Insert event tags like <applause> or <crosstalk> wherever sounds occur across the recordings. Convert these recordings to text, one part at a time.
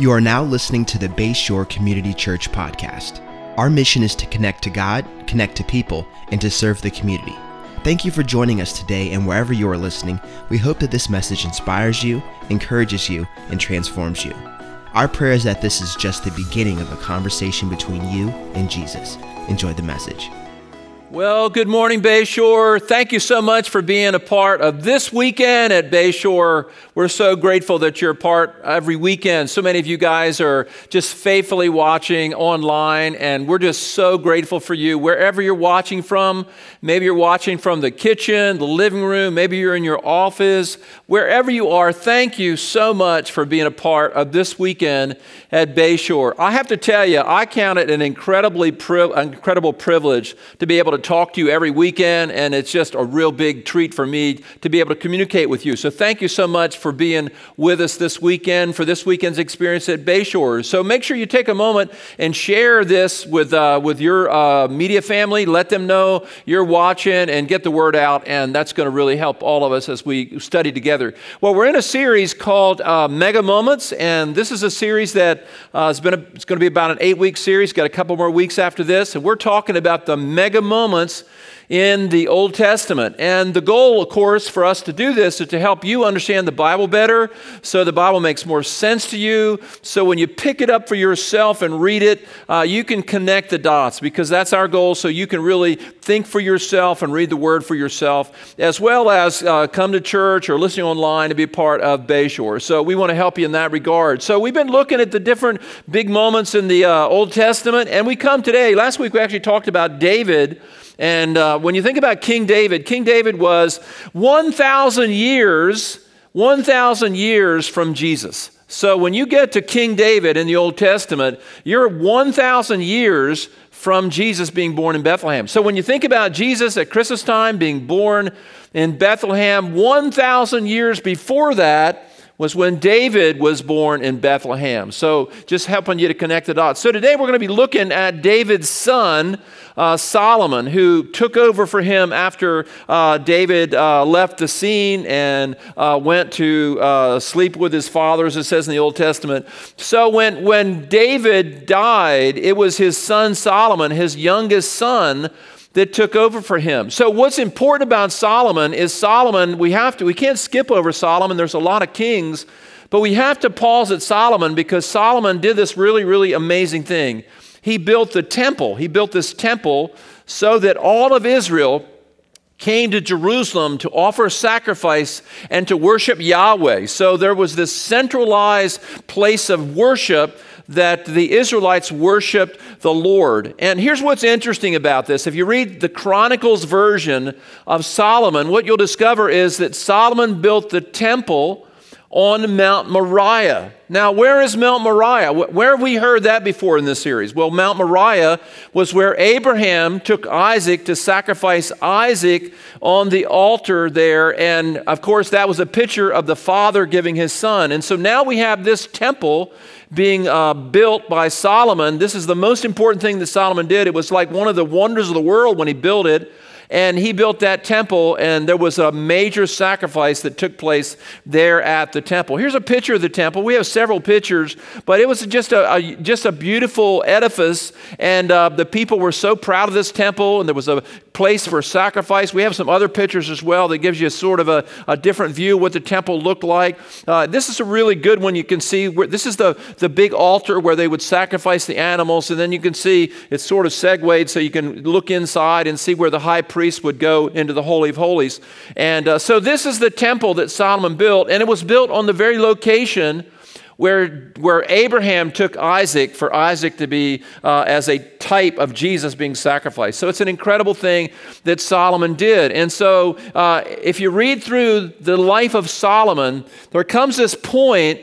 You are now listening to the Bayshore Community Church podcast. Our mission is to connect to God, connect to people, and to serve the community. Thank you for joining us today, and wherever you are listening, we hope that this message inspires you, encourages you, and transforms you. Our prayer is that this is just the beginning of a conversation between you and Jesus. Enjoy the message. Well, good morning, Bayshore. Thank you so much for being a part of this weekend at Bayshore. We're so grateful that you're a part every weekend. So many of you guys are just faithfully watching online, and we're just so grateful for you wherever you're watching from. Maybe you're watching from the kitchen, the living room, maybe you're in your office. Wherever you are, thank you so much for being a part of this weekend at Bayshore. I have to tell you, I count it an incredibly pri- incredible privilege to be able to talk to you every weekend, and it's just a real big treat for me to be able to communicate with you. So, thank you so much for being with us this weekend for this weekend's experience at Bayshore. So, make sure you take a moment and share this with, uh, with your uh, media family. Let them know you're watching and get the word out, and that's going to really help all of us as we study together. Well, we're in a series called uh, Mega Moments, and this is a series that uh, has been a, it's going to be about an eight week series. Got a couple more weeks after this, and we're talking about the mega moments moments in the Old Testament. And the goal, of course, for us to do this is to help you understand the Bible better so the Bible makes more sense to you. So when you pick it up for yourself and read it, uh, you can connect the dots because that's our goal so you can really think for yourself and read the Word for yourself, as well as uh, come to church or listening online to be part of Bayshore. So we want to help you in that regard. So we've been looking at the different big moments in the uh, Old Testament, and we come today. Last week we actually talked about David. And uh, when you think about King David, King David was 1,000 years, 1,000 years from Jesus. So when you get to King David in the Old Testament, you're 1,000 years from Jesus being born in Bethlehem. So when you think about Jesus at Christmas time being born in Bethlehem, 1,000 years before that, was when David was born in Bethlehem. So, just helping you to connect the dots. So, today we're going to be looking at David's son, uh, Solomon, who took over for him after uh, David uh, left the scene and uh, went to uh, sleep with his father, as it says in the Old Testament. So, when, when David died, it was his son Solomon, his youngest son, that took over for him. So what's important about Solomon is Solomon, we have to we can't skip over Solomon. There's a lot of kings, but we have to pause at Solomon because Solomon did this really really amazing thing. He built the temple. He built this temple so that all of Israel came to Jerusalem to offer sacrifice and to worship Yahweh. So there was this centralized place of worship that the Israelites worshiped the Lord. And here's what's interesting about this. If you read the Chronicles version of Solomon, what you'll discover is that Solomon built the temple on Mount Moriah. Now, where is Mount Moriah? Where have we heard that before in this series? Well, Mount Moriah was where Abraham took Isaac to sacrifice Isaac on the altar there. And of course, that was a picture of the father giving his son. And so now we have this temple being uh, built by Solomon. This is the most important thing that Solomon did. It was like one of the wonders of the world when he built it. And he built that temple, and there was a major sacrifice that took place there at the temple. Here's a picture of the temple. We have several pictures, but it was just a, a just a beautiful edifice, and uh, the people were so proud of this temple, and there was a place for sacrifice. We have some other pictures as well that gives you a sort of a, a different view what the temple looked like. Uh, this is a really good one. You can see where this is the, the big altar where they would sacrifice the animals, and then you can see it's sort of segued so you can look inside and see where the high priest priest would go into the Holy of Holies. And uh, so this is the temple that Solomon built, and it was built on the very location where, where Abraham took Isaac for Isaac to be uh, as a type of Jesus being sacrificed. So it's an incredible thing that Solomon did. And so uh, if you read through the life of Solomon, there comes this point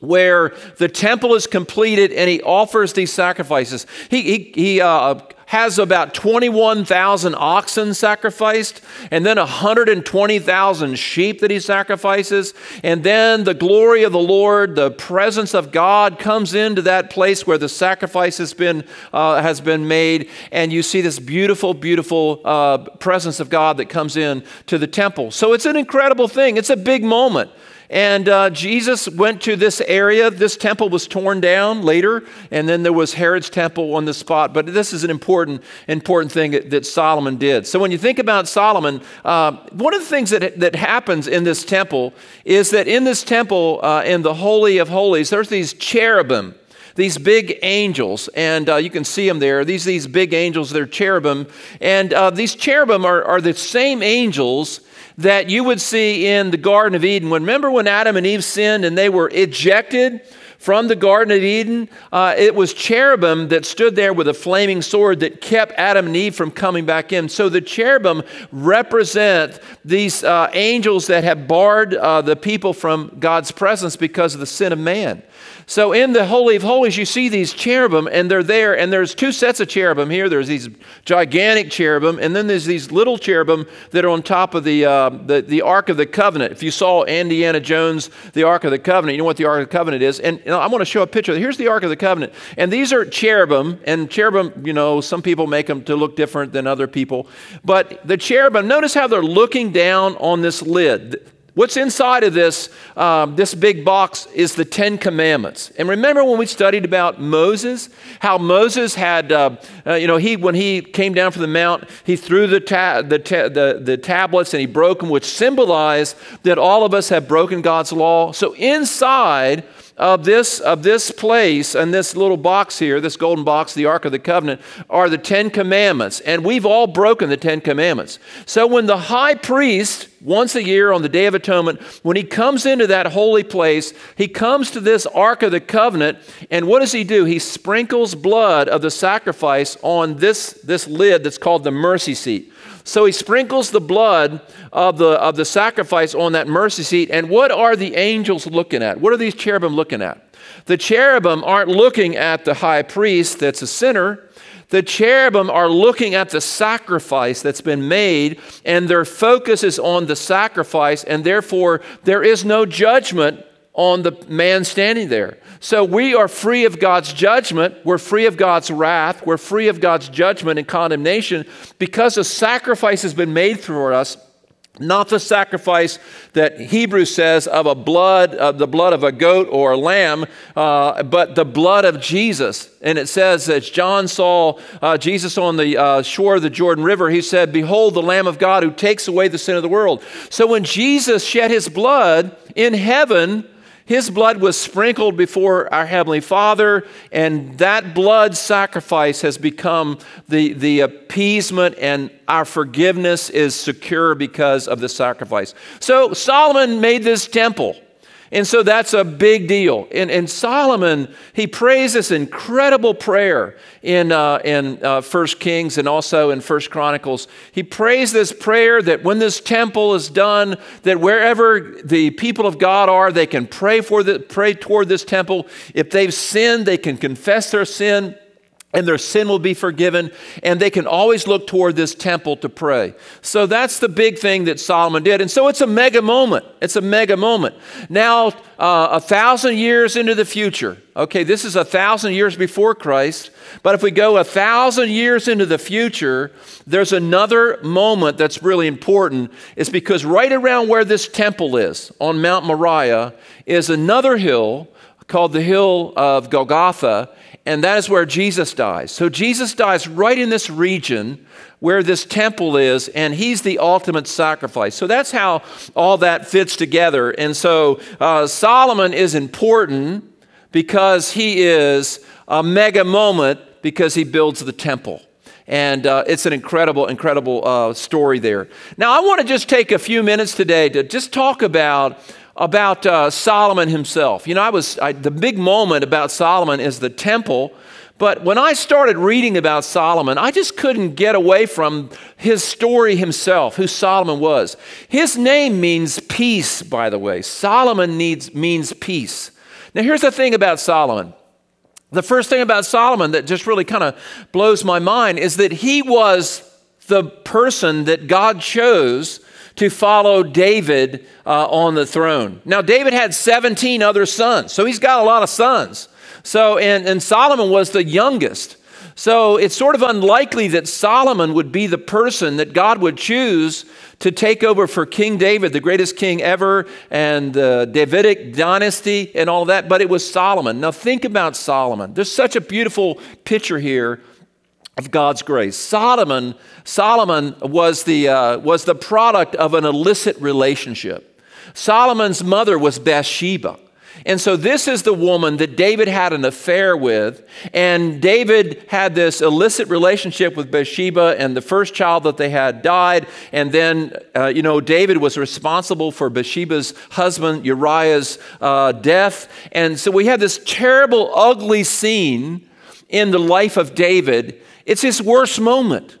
where the temple is completed and he offers these sacrifices. He, he, he uh, has about 21,000 oxen sacrificed, and then 120,000 sheep that he sacrifices. And then the glory of the Lord, the presence of God comes into that place where the sacrifice has been, uh, has been made. And you see this beautiful, beautiful uh, presence of God that comes in to the temple. So it's an incredible thing. It's a big moment. And uh, Jesus went to this area. This temple was torn down later, and then there was Herod's temple on the spot. But this is an important, important thing that, that Solomon did. So when you think about Solomon, uh, one of the things that, that happens in this temple is that in this temple, uh, in the Holy of Holies, there's these cherubim these big angels, and uh, you can see them there. These, these big angels, they're cherubim. And uh, these cherubim are, are the same angels that you would see in the Garden of Eden. Remember when Adam and Eve sinned and they were ejected from the Garden of Eden? Uh, it was cherubim that stood there with a flaming sword that kept Adam and Eve from coming back in. So the cherubim represent these uh, angels that have barred uh, the people from God's presence because of the sin of man. So in the Holy of Holies, you see these cherubim, and they're there, and there's two sets of cherubim here. There's these gigantic cherubim, and then there's these little cherubim that are on top of the, uh, the, the Ark of the Covenant. If you saw Indiana Jones, the Ark of the Covenant, you know what the Ark of the Covenant is. And know, I want to show a picture. Here's the Ark of the Covenant, and these are cherubim, and cherubim, you know, some people make them to look different than other people. But the cherubim, notice how they're looking down on this lid. What's inside of this, um, this big box is the Ten Commandments. And remember when we studied about Moses, how Moses had, uh, uh, you know, he when he came down from the mount, he threw the, ta- the, ta- the, the tablets and he broke them, which symbolize that all of us have broken God's law. So inside of this, of this place and this little box here, this golden box, the Ark of the Covenant, are the Ten Commandments. And we've all broken the Ten Commandments. So when the high priest, once a year on the Day of Atonement, when he comes into that holy place, he comes to this Ark of the Covenant, and what does he do? He sprinkles blood of the sacrifice on this, this lid that's called the mercy seat. So he sprinkles the blood of the, of the sacrifice on that mercy seat. And what are the angels looking at? What are these cherubim looking at? The cherubim aren't looking at the high priest that's a sinner. The cherubim are looking at the sacrifice that's been made, and their focus is on the sacrifice, and therefore there is no judgment on the man standing there. So we are free of God's judgment. We're free of God's wrath. We're free of God's judgment and condemnation because a sacrifice has been made for us. Not the sacrifice that Hebrews says of a blood, of the blood of a goat or a lamb, uh, but the blood of Jesus. And it says that John saw uh, Jesus on the uh, shore of the Jordan River. He said, Behold, the Lamb of God who takes away the sin of the world. So when Jesus shed his blood in heaven, his blood was sprinkled before our Heavenly Father, and that blood sacrifice has become the, the appeasement, and our forgiveness is secure because of the sacrifice. So Solomon made this temple. And so that's a big deal. And, and Solomon, he prays this incredible prayer in, uh, in uh, 1 Kings and also in 1 Chronicles. He prays this prayer that when this temple is done, that wherever the people of God are, they can pray, for the, pray toward this temple. If they've sinned, they can confess their sin and their sin will be forgiven, and they can always look toward this temple to pray. So that's the big thing that Solomon did. And so it's a mega moment. It's a mega moment. Now, uh, a thousand years into the future, okay, this is a thousand years before Christ, but if we go a thousand years into the future, there's another moment that's really important. It's because right around where this temple is, on Mount Moriah, is another hill called the hill of Golgotha and that is where Jesus dies. So Jesus dies right in this region where this temple is, and he's the ultimate sacrifice. So that's how all that fits together. And so uh, Solomon is important because he is a mega moment because he builds the temple. And uh, it's an incredible, incredible uh, story there. Now, I want to just take a few minutes today to just talk about about uh, Solomon himself. You know, I was I, the big moment about Solomon is the temple. But when I started reading about Solomon, I just couldn't get away from his story himself, who Solomon was. His name means peace, by the way. Solomon needs, means peace. Now, here's the thing about Solomon. The first thing about Solomon that just really kind of blows my mind is that he was the person that God chose to follow David uh, on the throne. Now, David had 17 other sons, so he's got a lot of sons. So, and, and Solomon was the youngest. So it's sort of unlikely that Solomon would be the person that God would choose to take over for King David, the greatest king ever, and the Davidic dynasty and all that, but it was Solomon. Now think about Solomon. There's such a beautiful picture here of God's grace. Solomon, Solomon was the, uh, was the product of an illicit relationship. Solomon's mother was Bathsheba. And so, this is the woman that David had an affair with. And David had this illicit relationship with Bathsheba, and the first child that they had died. And then, uh, you know, David was responsible for Bathsheba's husband Uriah's uh, death. And so, we have this terrible, ugly scene in the life of David. It's his worst moment.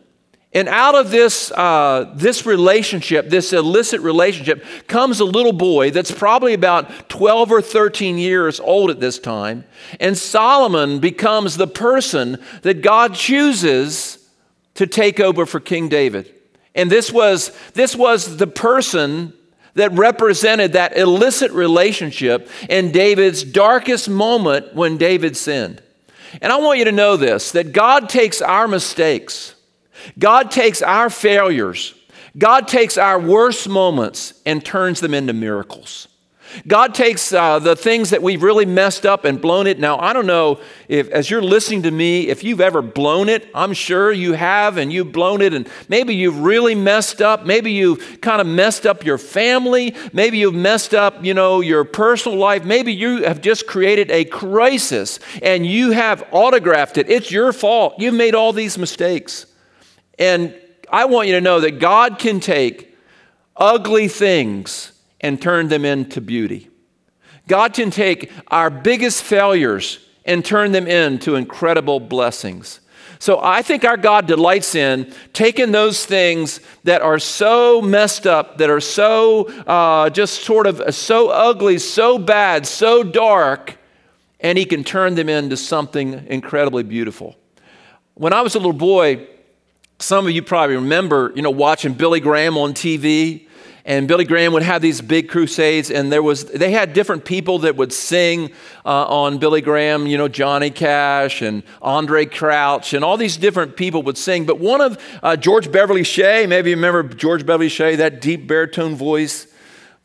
And out of this, uh, this relationship, this illicit relationship, comes a little boy that's probably about 12 or 13 years old at this time. And Solomon becomes the person that God chooses to take over for King David. And this was, this was the person that represented that illicit relationship in David's darkest moment when David sinned. And I want you to know this that God takes our mistakes God takes our failures, God takes our worst moments and turns them into miracles. God takes uh, the things that we've really messed up and blown it. Now, I don't know if, as you're listening to me, if you've ever blown it. I'm sure you have, and you've blown it, and maybe you've really messed up. Maybe you've kind of messed up your family. Maybe you've messed up, you know, your personal life. Maybe you have just created a crisis and you have autographed it. It's your fault. You've made all these mistakes. And I want you to know that God can take ugly things and turn them into beauty. God can take our biggest failures and turn them into incredible blessings. So I think our God delights in taking those things that are so messed up, that are so uh, just sort of so ugly, so bad, so dark, and He can turn them into something incredibly beautiful. When I was a little boy, some of you probably remember, you know, watching Billy Graham on TV. And Billy Graham would have these big crusades, and there was they had different people that would sing uh, on Billy Graham, you know, Johnny Cash and Andraé Crouch, and all these different people would sing. But one of uh, George Beverly Shea, maybe you remember George Beverly Shea, that deep baritone voice.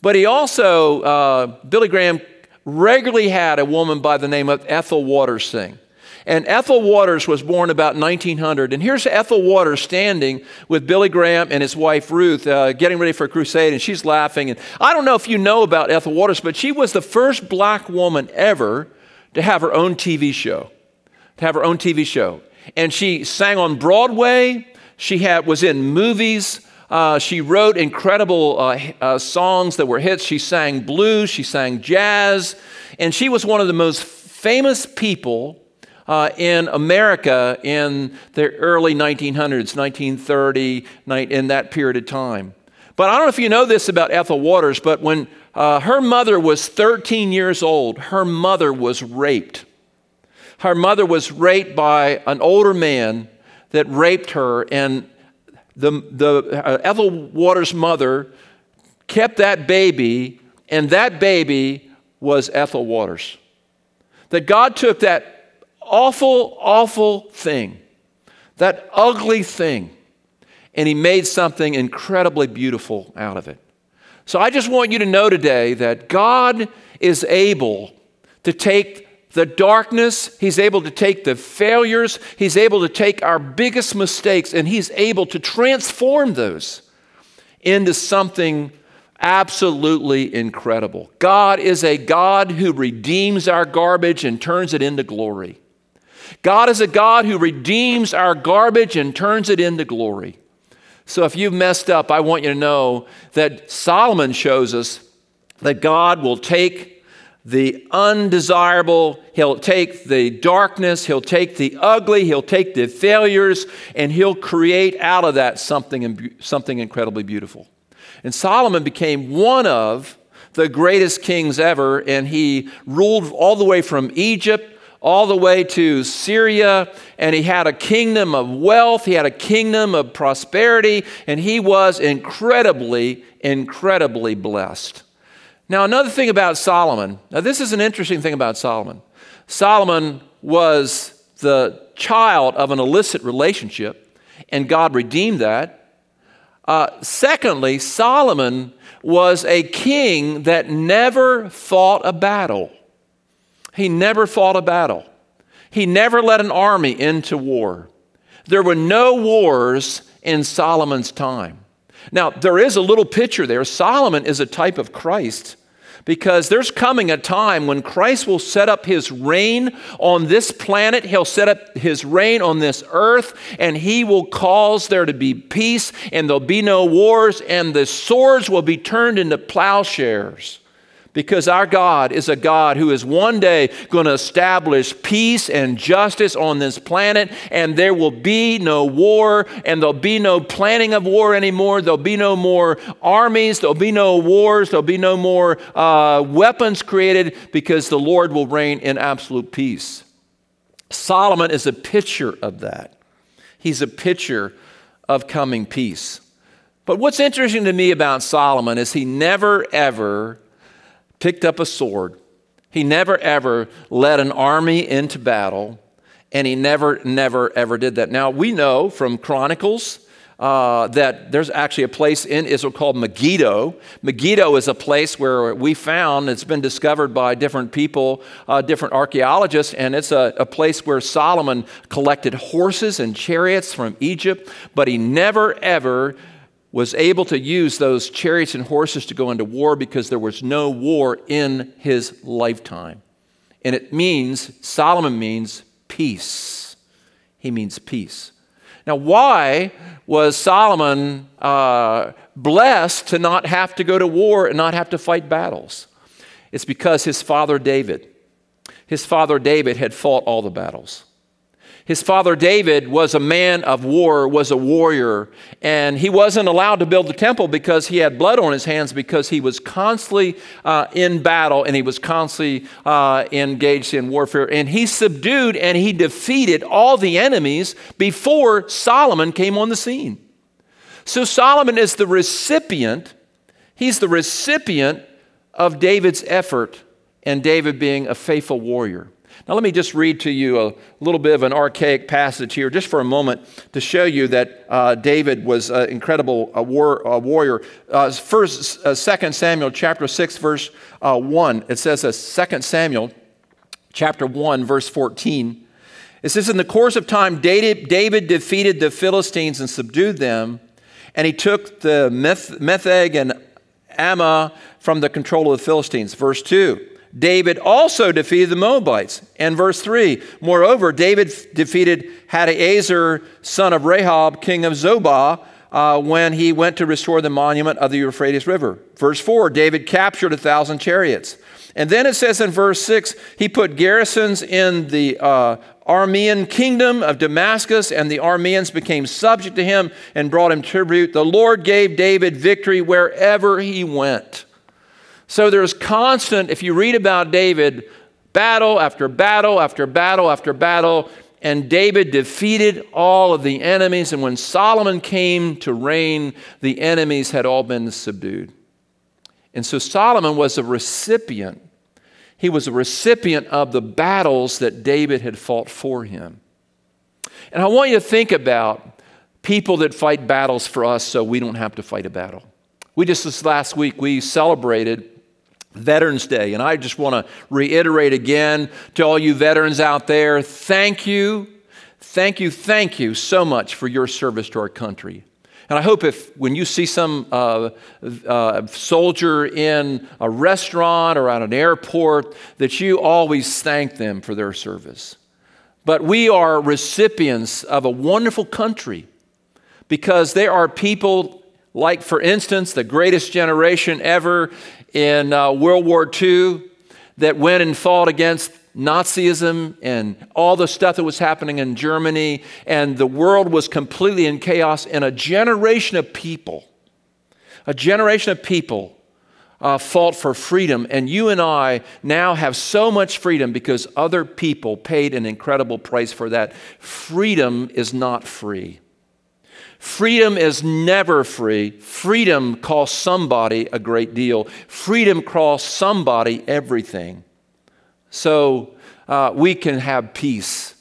But he also, uh, Billy Graham regularly had a woman by the name of Ethel Waters sing. And Ethel Waters was born about 1900. And here's Ethel Waters standing with Billy Graham and his wife Ruth uh, getting ready for a crusade, and she's laughing. And I don't know if you know about Ethel Waters, but she was the first black woman ever to have her own TV show. To have her own TV show. And she sang on Broadway, she had, was in movies. Uh, she wrote incredible uh, uh, songs that were hits. She sang blues, she sang jazz, and she was one of the most famous people uh, in America in the early 1900s, 1930, in that period of time. But I don't know if you know this about Ethel Waters, but when uh, her mother was 13 years old, her mother was raped. Her mother was raped by an older man that raped her, and the, the uh, Ethel Waters' mother kept that baby, and that baby was Ethel Waters. That God took that awful, awful thing, that ugly thing, and he made something incredibly beautiful out of it. So I just want you to know today that God is able to take the darkness, He's able to take the failures, He's able to take our biggest mistakes, and He's able to transform those into something absolutely incredible. God is a God who redeems our garbage and turns it into glory. God is a God who redeems our garbage and turns it into glory. So if you've messed up, I want you to know that Solomon shows us that God will take the undesirable, He'll take the darkness, He'll take the ugly, He'll take the failures, and He'll create out of that something, something incredibly beautiful. And Solomon became one of the greatest kings ever, and he ruled all the way from Egypt all the way to Syria, and he had a kingdom of wealth, he had a kingdom of prosperity, and he was incredibly, incredibly blessed. Now, another thing about Solomon, now this is an interesting thing about Solomon. Solomon was the child of an illicit relationship, and God redeemed that. Uh, secondly, Solomon was a king that never fought a battle. He never fought a battle. He never led an army into war. There were no wars in Solomon's time. Now, there is a little picture there. Solomon is a type of Christ because there's coming a time when Christ will set up his reign on this planet. He'll set up his reign on this earth, and he will cause there to be peace, and there'll be no wars, and the swords will be turned into plowshares because our God is a God who is one day going to establish peace and justice on this planet, and there will be no war, and there'll be no planning of war anymore. There'll be no more armies, there'll be no wars, there'll be no more uh, weapons created because the Lord will reign in absolute peace. Solomon is a picture of that. He's a picture of coming peace. But what's interesting to me about Solomon is he never ever picked up a sword. He never ever led an army into battle, and he never, never, ever did that. Now, we know from Chronicles uh, that there's actually a place in Israel called Megiddo. Megiddo is a place where we found, it's been discovered by different people, uh, different archaeologists, and it's a, a place where Solomon collected horses and chariots from Egypt, but he never, ever was able to use those chariots and horses to go into war because there was no war in his lifetime. And it means, Solomon means peace. He means peace. Now, why was Solomon uh, blessed to not have to go to war and not have to fight battles? It's because his father David, his father David had fought all the battles. His father David was a man of war, was a warrior, and he wasn't allowed to build the temple because he had blood on his hands because he was constantly uh, in battle and he was constantly uh, engaged in warfare. And he subdued and he defeated all the enemies before Solomon came on the scene. So Solomon is the recipient, he's the recipient of David's effort and David being a faithful warrior. Now, let me just read to you a little bit of an archaic passage here, just for a moment, to show you that uh, David was an incredible war, warrior. Uh, first, uh, 2 Samuel chapter 6, verse uh, 1. It says, 2 Samuel chapter 1, verse 14. It says, In the course of time, David defeated the Philistines and subdued them, and he took the Meth- Metheg and Ammah from the control of the Philistines. Verse 2. David also defeated the Moabites. And verse 3 Moreover, David defeated Hadadezer, son of Rehob, king of Zobah, uh, when he went to restore the monument of the Euphrates River. Verse 4 David captured a thousand chariots. And then it says in verse 6 he put garrisons in the uh, kingdom of Damascus, and the Arameans became subject to him and brought him tribute. The Lord gave David victory wherever he went. So there's constant, if you read about David, battle after battle after battle after battle, and David defeated all of the enemies. And when Solomon came to reign, the enemies had all been subdued. And so Solomon was a recipient. He was a recipient of the battles that David had fought for him. And I want you to think about people that fight battles for us so we don't have to fight a battle. We just this last week we celebrated Veterans Day. And I just want to reiterate again to all you veterans out there thank you, thank you, thank you so much for your service to our country. And I hope if when you see some uh, uh, soldier in a restaurant or at an airport, that you always thank them for their service. But we are recipients of a wonderful country because there are people like, for instance, the greatest generation ever in uh, World War II that went and fought against Nazism and all the stuff that was happening in Germany, and the world was completely in chaos, and a generation of people, a generation of people uh, fought for freedom. And you and I now have so much freedom because other people paid an incredible price for that. Freedom is not free. Freedom is never free. Freedom costs somebody a great deal. Freedom costs somebody everything. So uh, we can have peace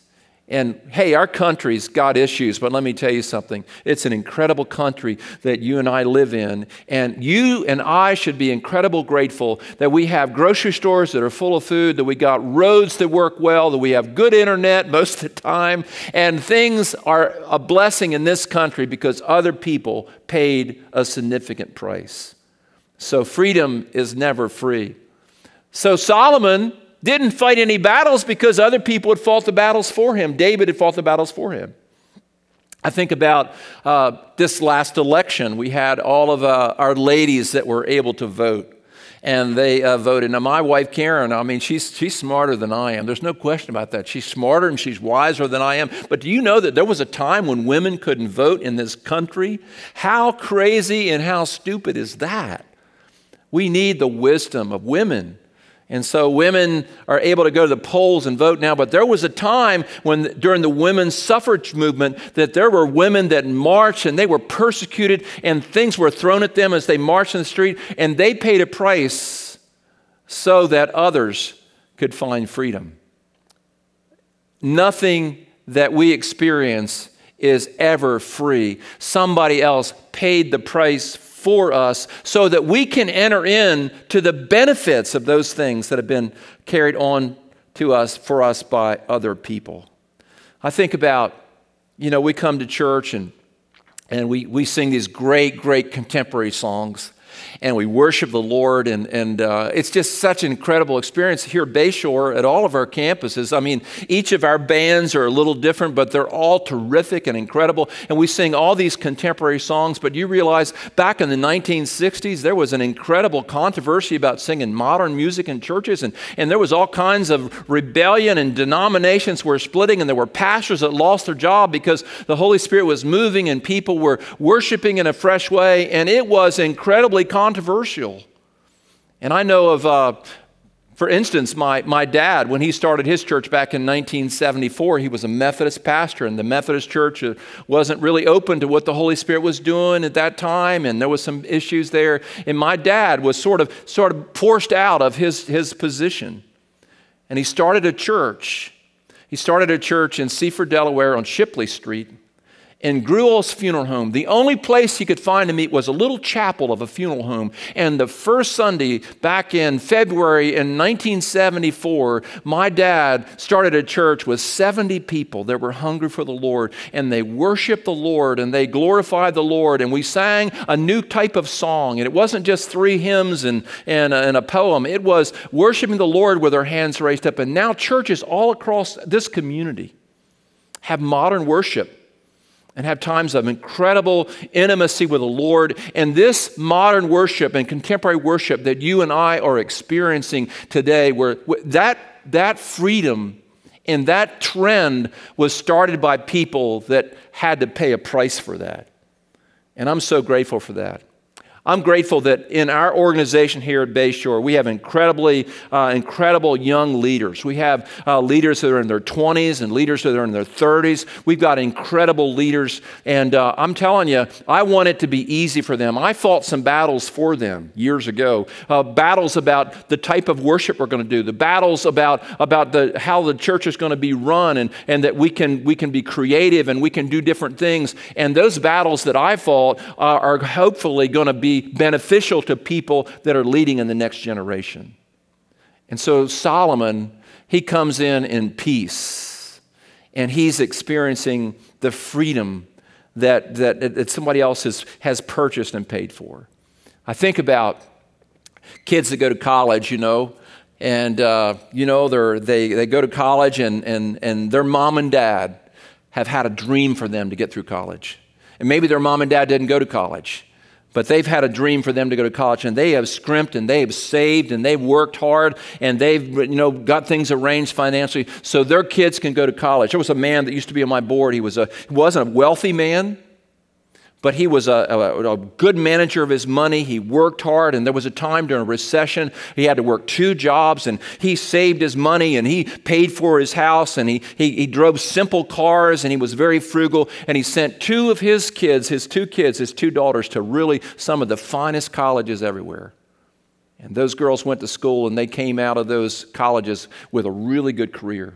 And hey, our country's got issues, but let me tell you something. It's an incredible country that you and I live in. And you and I should be incredible grateful that we have grocery stores that are full of food, that we got roads that work well, that we have good internet <laughs> most of the time. And things are a blessing in this country because other people paid a significant price. So freedom is never free. So Solomon didn't fight any battles because other people had fought the battles for him. David had fought the battles for him. I think about uh, this last election. We had all of uh, our ladies that were able to vote, and they uh, voted. Now, my wife Karen, I mean, she's, she's smarter than I am. There's no question about that. She's smarter and she's wiser than I am. But do you know that there was a time when women couldn't vote in this country? How crazy and how stupid is that? We need the wisdom of women and so women are able to go to the polls and vote now. But there was a time when, during the women's suffrage movement, that there were women that marched and they were persecuted and things were thrown at them as they marched in the street. And they paid a price so that others could find freedom. Nothing that we experience is ever free. Somebody else paid the price for us so that we can enter in to the benefits of those things that have been carried on to us for us by other people. I think about, you know, we come to church and and we, we sing these great, great contemporary songs and we worship the Lord. And, and uh, it's just such an incredible experience here at Bayshore at all of our campuses. I mean, each of our bands are a little different, but they're all terrific and incredible. And we sing all these contemporary songs. But you realize back in the 1960s, there was an incredible controversy about singing modern music in churches. And, and there was all kinds of rebellion, and denominations were splitting, and there were pastors that lost their job because the Holy Spirit was moving and people were worshiping in a fresh way. And it was incredibly controversial. And I know of, uh, for instance, my, my dad, when he started his church back in 1974, he was a Methodist pastor, and the Methodist church uh, wasn't really open to what the Holy Spirit was doing at that time, and there was some issues there. And my dad was sort of, sort of forced out of his, his position. And he started a church. He started a church in Seaford, Delaware on Shipley Street in Gruel's funeral home. The only place he could find to meet was a little chapel of a funeral home. And the first Sunday back in February in 1974, my dad started a church with 70 people that were hungry for the Lord. And they worshiped the Lord and they glorified the Lord. And we sang a new type of song. And it wasn't just three hymns and, and, and a poem, it was worshiping the Lord with our hands raised up. And now churches all across this community have modern worship and have times of incredible intimacy with the Lord. And this modern worship and contemporary worship that you and I are experiencing today, where that, that freedom and that trend was started by people that had to pay a price for that. And I'm so grateful for that. I'm grateful that in our organization here at Bayshore, we have incredibly, uh, incredible young leaders. We have uh, leaders that are in their 20s and leaders that are in their 30s. We've got incredible leaders. And uh, I'm telling you, I want it to be easy for them. I fought some battles for them years ago uh, battles about the type of worship we're going to do, the battles about, about the, how the church is going to be run, and, and that we can, we can be creative and we can do different things. And those battles that I fought uh, are hopefully going to be be beneficial to people that are leading in the next generation. And so Solomon, he comes in in peace and he's experiencing the freedom that, that, that somebody else has, has purchased and paid for. I think about kids that go to college, you know, and, uh, you know, they, they go to college and, and, and their mom and dad have had a dream for them to get through college. And maybe their mom and dad didn't go to college. But they've had a dream for them to go to college, and they have scrimped and they have saved and they've worked hard and they've you know got things arranged financially so their kids can go to college. There was a man that used to be on my board. He was a he wasn't a wealthy man, but he was a, a, a, good manager of his money. He worked hard, and there was a time during a recession he had to work two jobs, and he saved his money and he paid for his house, and he, he, he drove simple cars, and he was very frugal, and he sent two of his kids, his two kids, his two daughters, to really some of the finest colleges everywhere. And those girls went to school, and they came out of those colleges with a really good career.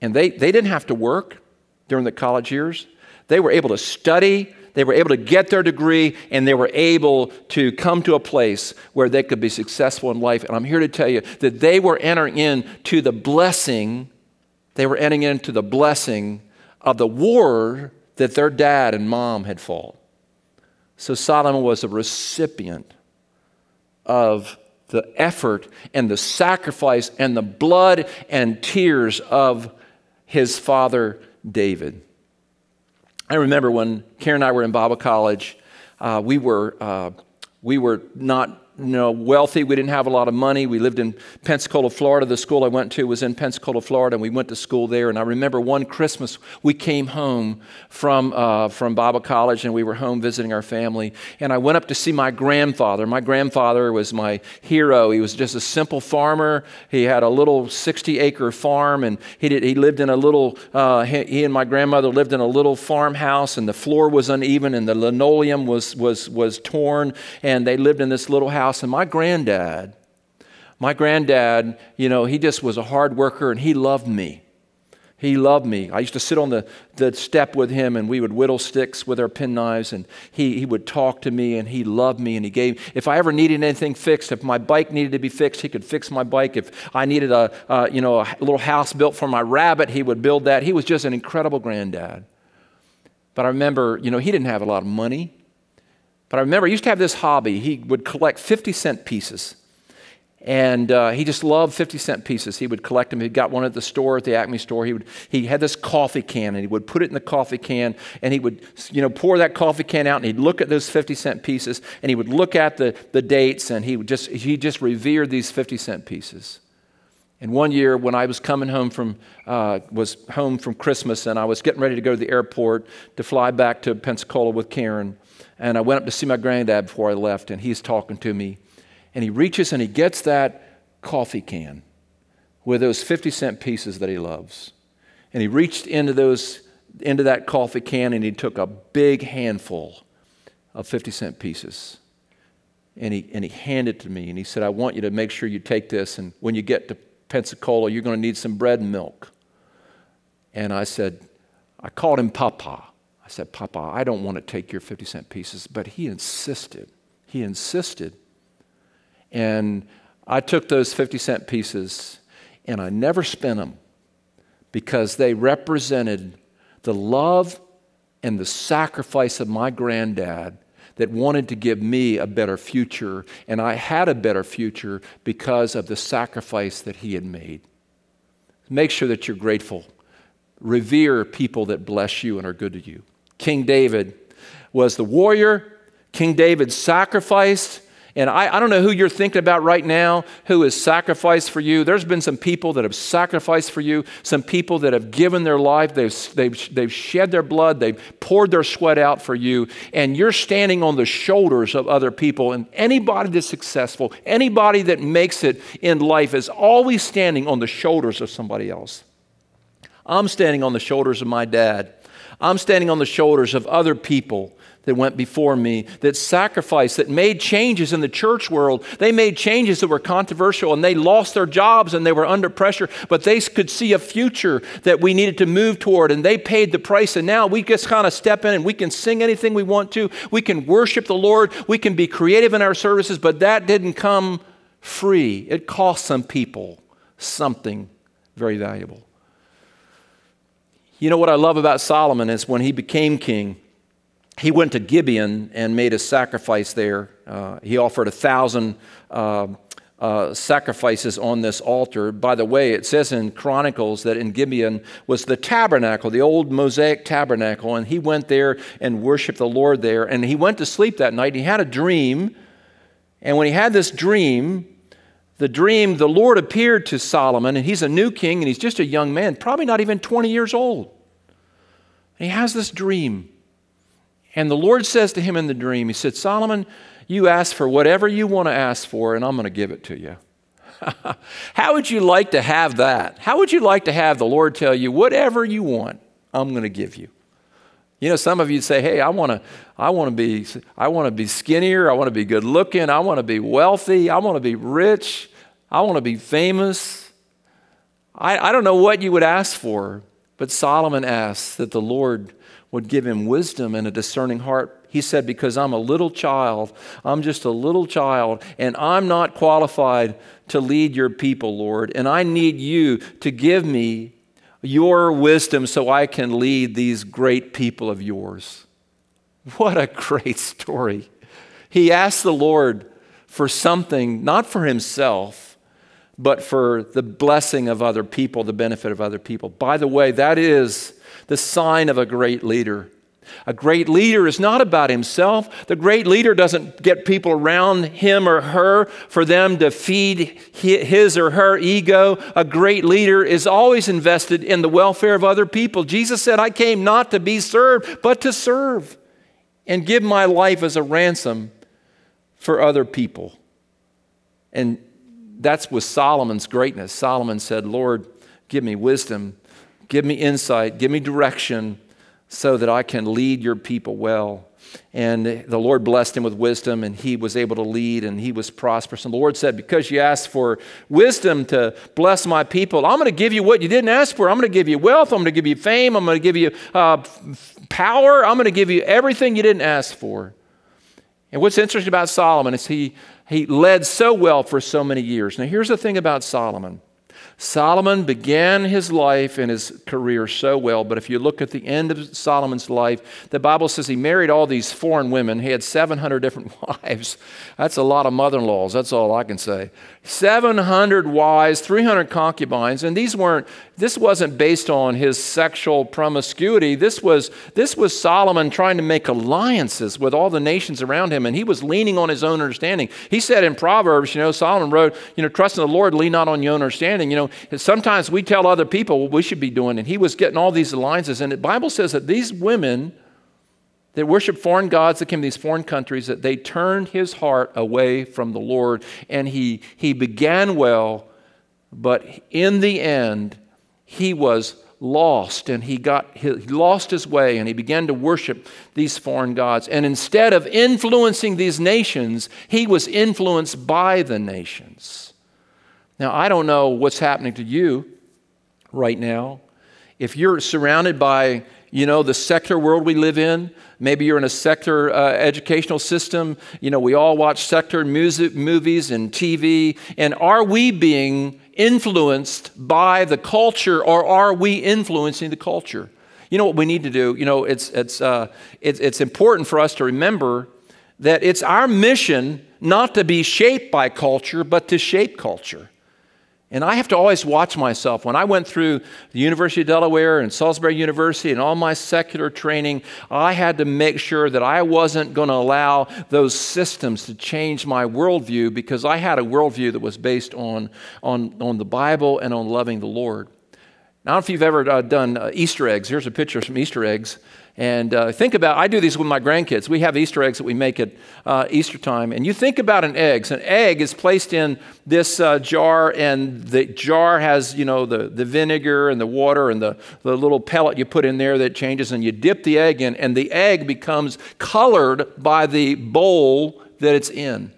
And they, they didn't have to work during the college years. They were able to study, they were able to get their degree, and they were able to come to a place where they could be successful in life. And I'm here to tell you that they were entering into the blessing, they were entering into the blessing of the war that their dad and mom had fought. So Solomon was a recipient of the effort and the sacrifice and the blood and tears of his father David. I remember when Karen and I were in Bible college, uh, we, were, uh, we were not you know, wealthy. We didn't have a lot of money. We lived in Pensacola, Florida. The school I went to was in Pensacola, Florida, and we went to school there. And I remember one Christmas we came home from, uh, from Bible college and we were home visiting our family. And I went up to see my grandfather. My grandfather was my hero. He was just a simple farmer. He had a little 60 acre farm and he, did, he lived in a little, uh, he and my grandmother lived in a little farmhouse and the floor was uneven and the linoleum was, was, was torn. And they lived in this little house house, and my granddad, my granddad, you know, he just was a hard worker and he loved me. He loved me. I used to sit on the, the step with him and we would whittle sticks with our penknives and he, he would talk to me and he loved me and he gave, if I ever needed anything fixed, if my bike needed to be fixed, he could fix my bike. If I needed a, you know, a little house built for my rabbit, he would build that. He was just an incredible granddad. But I remember, you know, he didn't have a lot of money. But I remember he used to have this hobby. He would collect 50 cent pieces. And uh, he just loved 50 cent pieces. He would collect them. He got one at the store, at the Acme store. He, would, he had this coffee can, and he would put it in the coffee can, and he would you know, pour that coffee can out, and he'd look at those 50 cent pieces, and he would look at the, the dates, and he, would just, he just revered these 50 cent pieces. And one year, when I was coming home from, uh, was home from Christmas, and I was getting ready to go to the airport to fly back to Pensacola with Karen, and I went up to see my granddad before I left, and he's talking to me. And he reaches and he gets that coffee can with those 50 cent pieces that he loves. And he reached into, those, into that coffee can and he took a big handful of 50 cent pieces. And he, and he handed it to me and he said, I want you to make sure you take this. And when you get to Pensacola, you're going to need some bread and milk. And I said, I called him Papa said, Papa, I don't want to take your 50 cent pieces. But he insisted. He insisted. And I took those 50 cent pieces and I never spent them because they represented the love and the sacrifice of my granddad that wanted to give me a better future. And I had a better future because of the sacrifice that he had made. Make sure that you're grateful. Revere people that bless you and are good to you. King David was the warrior. King David sacrificed. And I, I don't know who you're thinking about right now who has sacrificed for you. There's been some people that have sacrificed for you, some people that have given their life, they've, they've, they've shed their blood, they've poured their sweat out for you, and you're standing on the shoulders of other people. And anybody that's successful, anybody that makes it in life is always standing on the shoulders of somebody else. I'm standing on the shoulders of my dad. I'm standing on the shoulders of other people that went before me, that sacrificed, that made changes in the church world. They made changes that were controversial and they lost their jobs and they were under pressure, but they could see a future that we needed to move toward and they paid the price. And now we just kind of step in and we can sing anything we want to. We can worship the Lord. We can be creative in our services, but that didn't come free. It cost some people something very valuable. You know what I love about Solomon is when he became king, he went to Gibeon and made a sacrifice there. Uh, he offered a thousand uh, uh, sacrifices on this altar. By the way, it says in Chronicles that in Gibeon was the tabernacle, the old Mosaic tabernacle, and he went there and worshiped the Lord there. And he went to sleep that night. And he had a dream. And when he had this dream, the dream, the Lord appeared to Solomon, and he's a new king, and he's just a young man, probably not even 20 years old. And he has this dream. And the Lord says to him in the dream, He said, Solomon, you ask for whatever you want to ask for, and I'm going to give it to you. <laughs> How would you like to have that? How would you like to have the Lord tell you, whatever you want, I'm going to give you? You know, some of you say, "Hey, I want to, I want to be, I want to be skinnier. I want to be good looking. I want to be wealthy. I want to be rich. I want to be famous. I, I don't know what you would ask for, but Solomon asked that the Lord would give him wisdom and a discerning heart. He said, Because I'm a little child, I'm just a little child, and I'm not qualified to lead your people, Lord, and I need you to give me your wisdom so I can lead these great people of yours. What a great story. He asked the Lord for something, not for himself, but for the blessing of other people, the benefit of other people. By the way, that is the sign of a great leader. A great leader is not about himself. The great leader doesn't get people around him or her for them to feed his or her ego. A great leader is always invested in the welfare of other people. Jesus said, I came not to be served, but to serve and give my life as a ransom for other people. And that's with Solomon's greatness. Solomon said, Lord, give me wisdom, give me insight, give me direction so that I can lead your people well. And the Lord blessed him with wisdom, and he was able to lead, and he was prosperous. And the Lord said, Because you asked for wisdom to bless my people, I'm going to give you what you didn't ask for. I'm going to give you wealth. I'm going to give you fame. I'm going to give you uh, power. I'm going to give you everything you didn't ask for. And what's interesting about Solomon is he, he led so well for so many years. Now, here's the thing about Solomon Solomon began his life and his career so well, but if you look at the end of Solomon's life, the Bible says he married all these foreign women. He had 700 different <laughs> wives. That's a lot of mother in laws, that's all I can say. 700 wives, 300 concubines, and these weren't, this wasn't based on his sexual promiscuity. This was, this was Solomon trying to make alliances with all the nations around him, and he was leaning on his own understanding. He said in Proverbs, you know, Solomon wrote, you know, trust in the Lord, lean not on your own understanding. You know, sometimes we tell other people what we should be doing, and he was getting all these alliances. And the Bible says that these women that worship foreign gods that came to these foreign countries, that they turned his heart away from the Lord. And he, he began well, but in the end, he was lost and he got he lost his way and he began to worship these foreign gods and instead of influencing these nations he was influenced by the nations now i don't know what's happening to you right now if you're surrounded by you know the secular world we live in Maybe you're in a sector uh, educational system. You know, we all watch sector music, movies and TV. And are we being influenced by the culture or are we influencing the culture? You know what we need to do? You know, it's, it's, uh, it's, it's important for us to remember that it's our mission not to be shaped by culture, but to shape culture. And I have to always watch myself. When I went through the University of Delaware and Salisbury University and all my secular training, I had to make sure that I wasn't going to allow those systems to change my worldview because I had a worldview that was based on, on, on the Bible and on loving the Lord. Now, I don't know if you've ever uh, done uh, Easter eggs. Here's a picture of some Easter eggs. And uh, think about, I do these with my grandkids. We have Easter eggs that we make at uh, Easter time. And you think about an egg. So an egg is placed in this uh, jar, and the jar has, you know, the, the vinegar and the water and the, the little pellet you put in there that changes, and you dip the egg in, and the egg becomes colored by the bowl that it's in.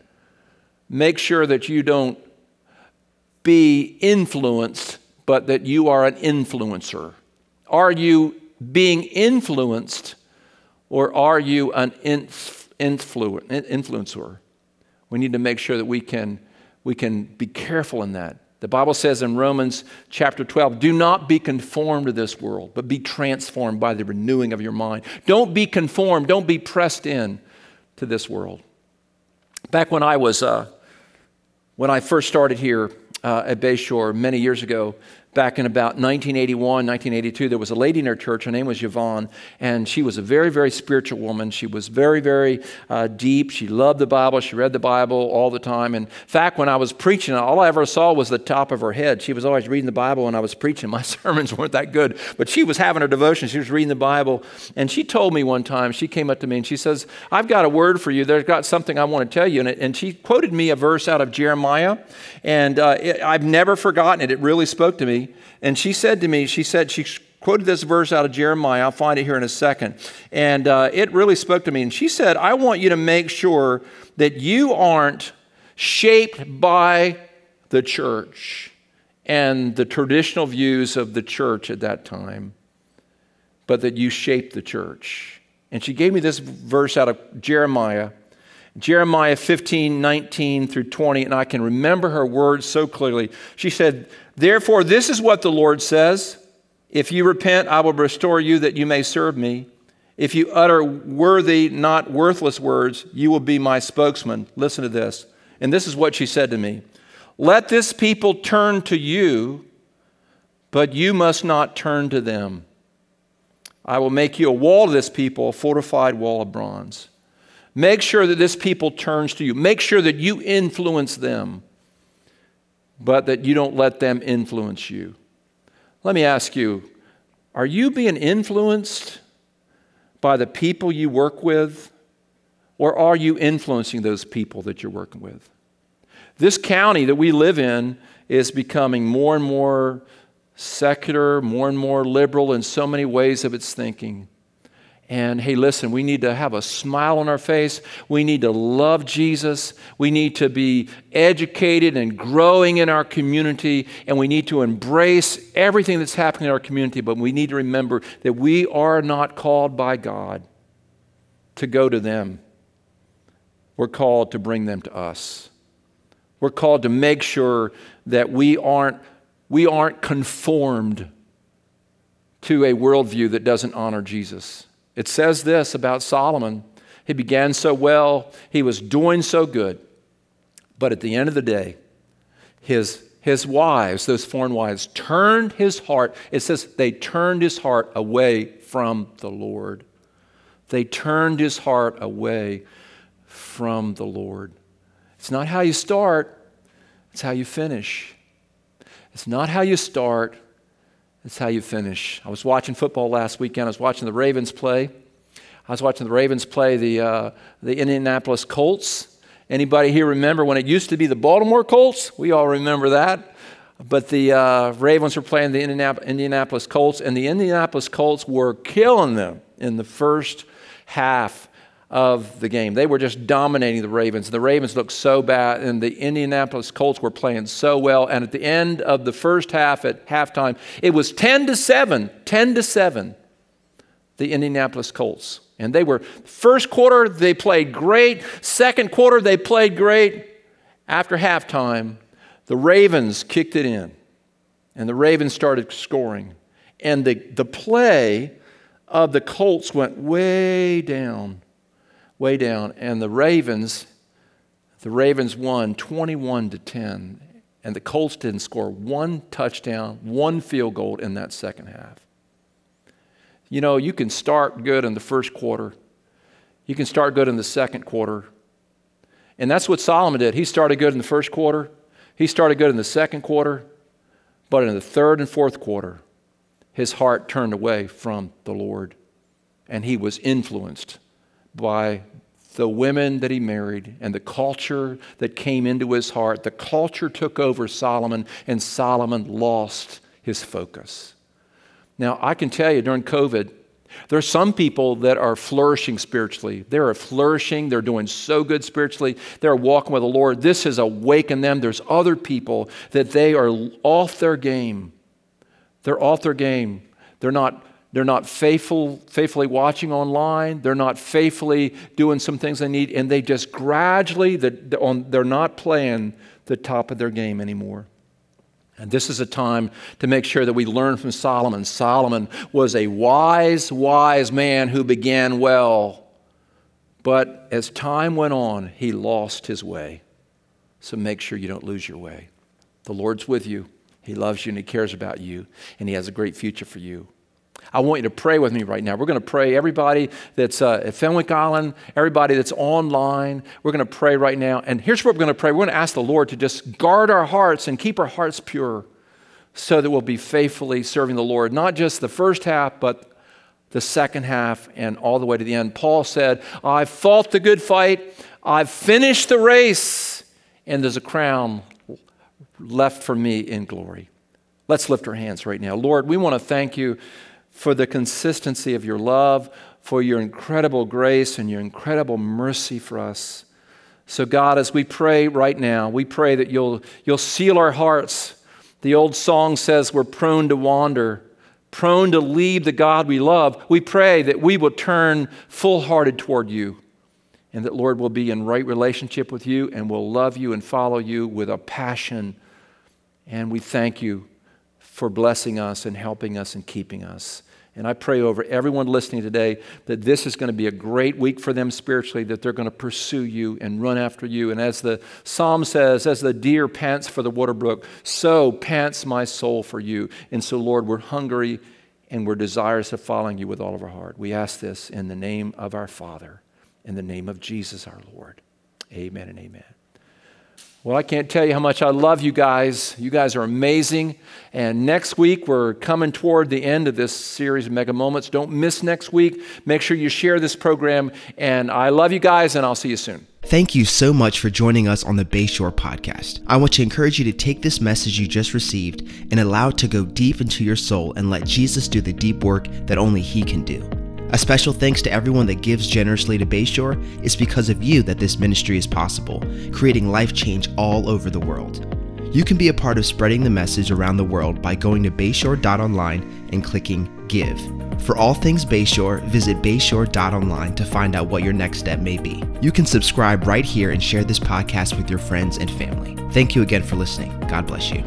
Make sure that you don't be influenced, but that you are an influencer. Are you being influenced, or are you an influ- influencer? We need to make sure that we can, we can be careful in that. The Bible says in Romans chapter 12, do not be conformed to this world, but be transformed by the renewing of your mind. Don't be conformed, don't be pressed in to this world. Back when I was, uh, when I first started here uh, at Bayshore many years ago, back in about 1981, 1982, there was a lady in our church. Her name was Yvonne, and she was a very, very spiritual woman. She was very, very uh, deep. She loved the Bible. She read the Bible all the time. In fact, when I was preaching, all I ever saw was the top of her head. She was always reading the Bible when I was preaching. <laughs> My sermons weren't that good, but she was having her devotion. She was reading the Bible. And she told me one time, she came up to me and she says, I've got a word for you. There's got something I want to tell you. And, it, and she quoted me a verse out of Jeremiah. And uh, it, I've never forgotten it. It really spoke to me. And she said to me, she said, she quoted this verse out of Jeremiah. I'll find it here in a second. And uh, it really spoke to me. And she said, I want you to make sure that you aren't shaped by the church and the traditional views of the church at that time, but that you shape the church. And she gave me this verse out of Jeremiah, Jeremiah 15, 19 through 20, and I can remember her words so clearly. She said, Therefore, this is what the Lord says If you repent, I will restore you that you may serve me. If you utter worthy, not worthless words, you will be my spokesman. Listen to this. And this is what she said to me Let this people turn to you, but you must not turn to them. I will make you a wall to this people, a fortified wall of bronze. Make sure that this people turns to you. Make sure that you influence them, but that you don't let them influence you. Let me ask you are you being influenced by the people you work with, or are you influencing those people that you're working with? This county that we live in is becoming more and more secular, more and more liberal in so many ways of its thinking. And hey, listen, we need to have a smile on our face. We need to love Jesus. We need to be educated and growing in our community. And we need to embrace everything that's happening in our community. But we need to remember that we are not called by God to go to them, we're called to bring them to us. We're called to make sure that we aren't, we aren't conformed to a worldview that doesn't honor Jesus. It says this about Solomon he began so well, he was doing so good, but at the end of the day, his, his wives, those foreign wives, turned his heart. It says they turned his heart away from the Lord. They turned his heart away from the Lord. It's not how you start, it's how you finish. It's not how you start, it's how you finish. I was watching football last weekend. I was watching the Ravens play. I was watching the Ravens play the, uh, the Indianapolis Colts. Anybody here remember when it used to be the Baltimore Colts? We all remember that. But the uh, Ravens were playing the Indianapolis Colts, and the Indianapolis Colts were killing them in the first half of the game. They were just dominating the Ravens. The Ravens looked so bad, and the Indianapolis Colts were playing so well. And at the end of the first half, at halftime, it was 10 to 7, 10 to 7, the Indianapolis Colts. And they were, first quarter, they played great. Second quarter, they played great. After halftime, the Ravens kicked it in, and the Ravens started scoring. And the, the play of the Colts went way down way down. And the Ravens, the Ravens won 21 to 10. And the Colts didn't score one touchdown, one field goal in that second half. You know, you can start good in the first quarter, you can start good in the second quarter. And that's what Solomon did. He started good in the first quarter, he started good in the second quarter, but in the third and fourth quarter, his heart turned away from the Lord and he was influenced by the women that he married and the culture that came into his heart. The culture took over Solomon, and Solomon lost his focus. Now, I can tell you during COVID, there are some people that are flourishing spiritually. They are flourishing. They're doing so good spiritually. They're walking with the Lord. This has awakened them. There's other people that they are off their game. They're off their game. They're not they're not faithful, faithfully watching online. They're not faithfully doing some things they need. And they just gradually, they're not playing the top of their game anymore. And this is a time to make sure that we learn from Solomon. Solomon was a wise, wise man who began well. But as time went on, he lost his way. So make sure you don't lose your way. The Lord's with you. He loves you and He cares about you, and He has a great future for you. I want you to pray with me right now. We're going to pray. Everybody that's uh, at Fenwick Island, everybody that's online, we're going to pray right now. And here's what we're going to pray we're going to ask the Lord to just guard our hearts and keep our hearts pure so that we'll be faithfully serving the Lord, not just the first half, but the second half and all the way to the end. Paul said, I've fought the good fight, I've finished the race, and there's a crown left for me in glory. Let's lift our hands right now. Lord, we want to thank you for the consistency of your love, for your incredible grace and your incredible mercy for us. So, God, as we pray right now, we pray that you'll, you'll seal our hearts, The old song says we're prone to wander, prone to leave the God we love. We pray that we will turn full hearted toward you and that, Lord, we'll be in right relationship with you and we'll love you and follow you with a passion. And we thank you for blessing us and helping us and keeping us. And I pray over everyone listening today that this is going to be a great week for them spiritually, that they're going to pursue you and run after you. And as the psalm says, as the deer pants for the water brook, so pants my soul for you. And so, Lord, we're hungry and we're desirous of following you with all of our heart. We ask this in the name of our Father, in the name of Jesus our Lord. Amen and amen. Well, I can't tell you how much I love you guys. You guys are amazing. And next week, we're coming toward the end of this series of Mega Moments. Don't miss next week. Make sure you share this program. And I love you guys, and I'll see you soon. Thank you so much for joining us on the Bayshore podcast. I want to encourage you to take this message you just received and allow it to go deep into your soul and let Jesus do the deep work that only He can do. A special thanks to everyone that gives generously to Bayshore. It's because of you that this ministry is possible, creating life change all over the world. You can be a part of spreading the message around the world by going to bayshore.online and clicking Give. For all things Bayshore, visit bayshore.online to find out what your next step may be. You can subscribe right here and share this podcast with your friends and family. Thank you again for listening. God bless you.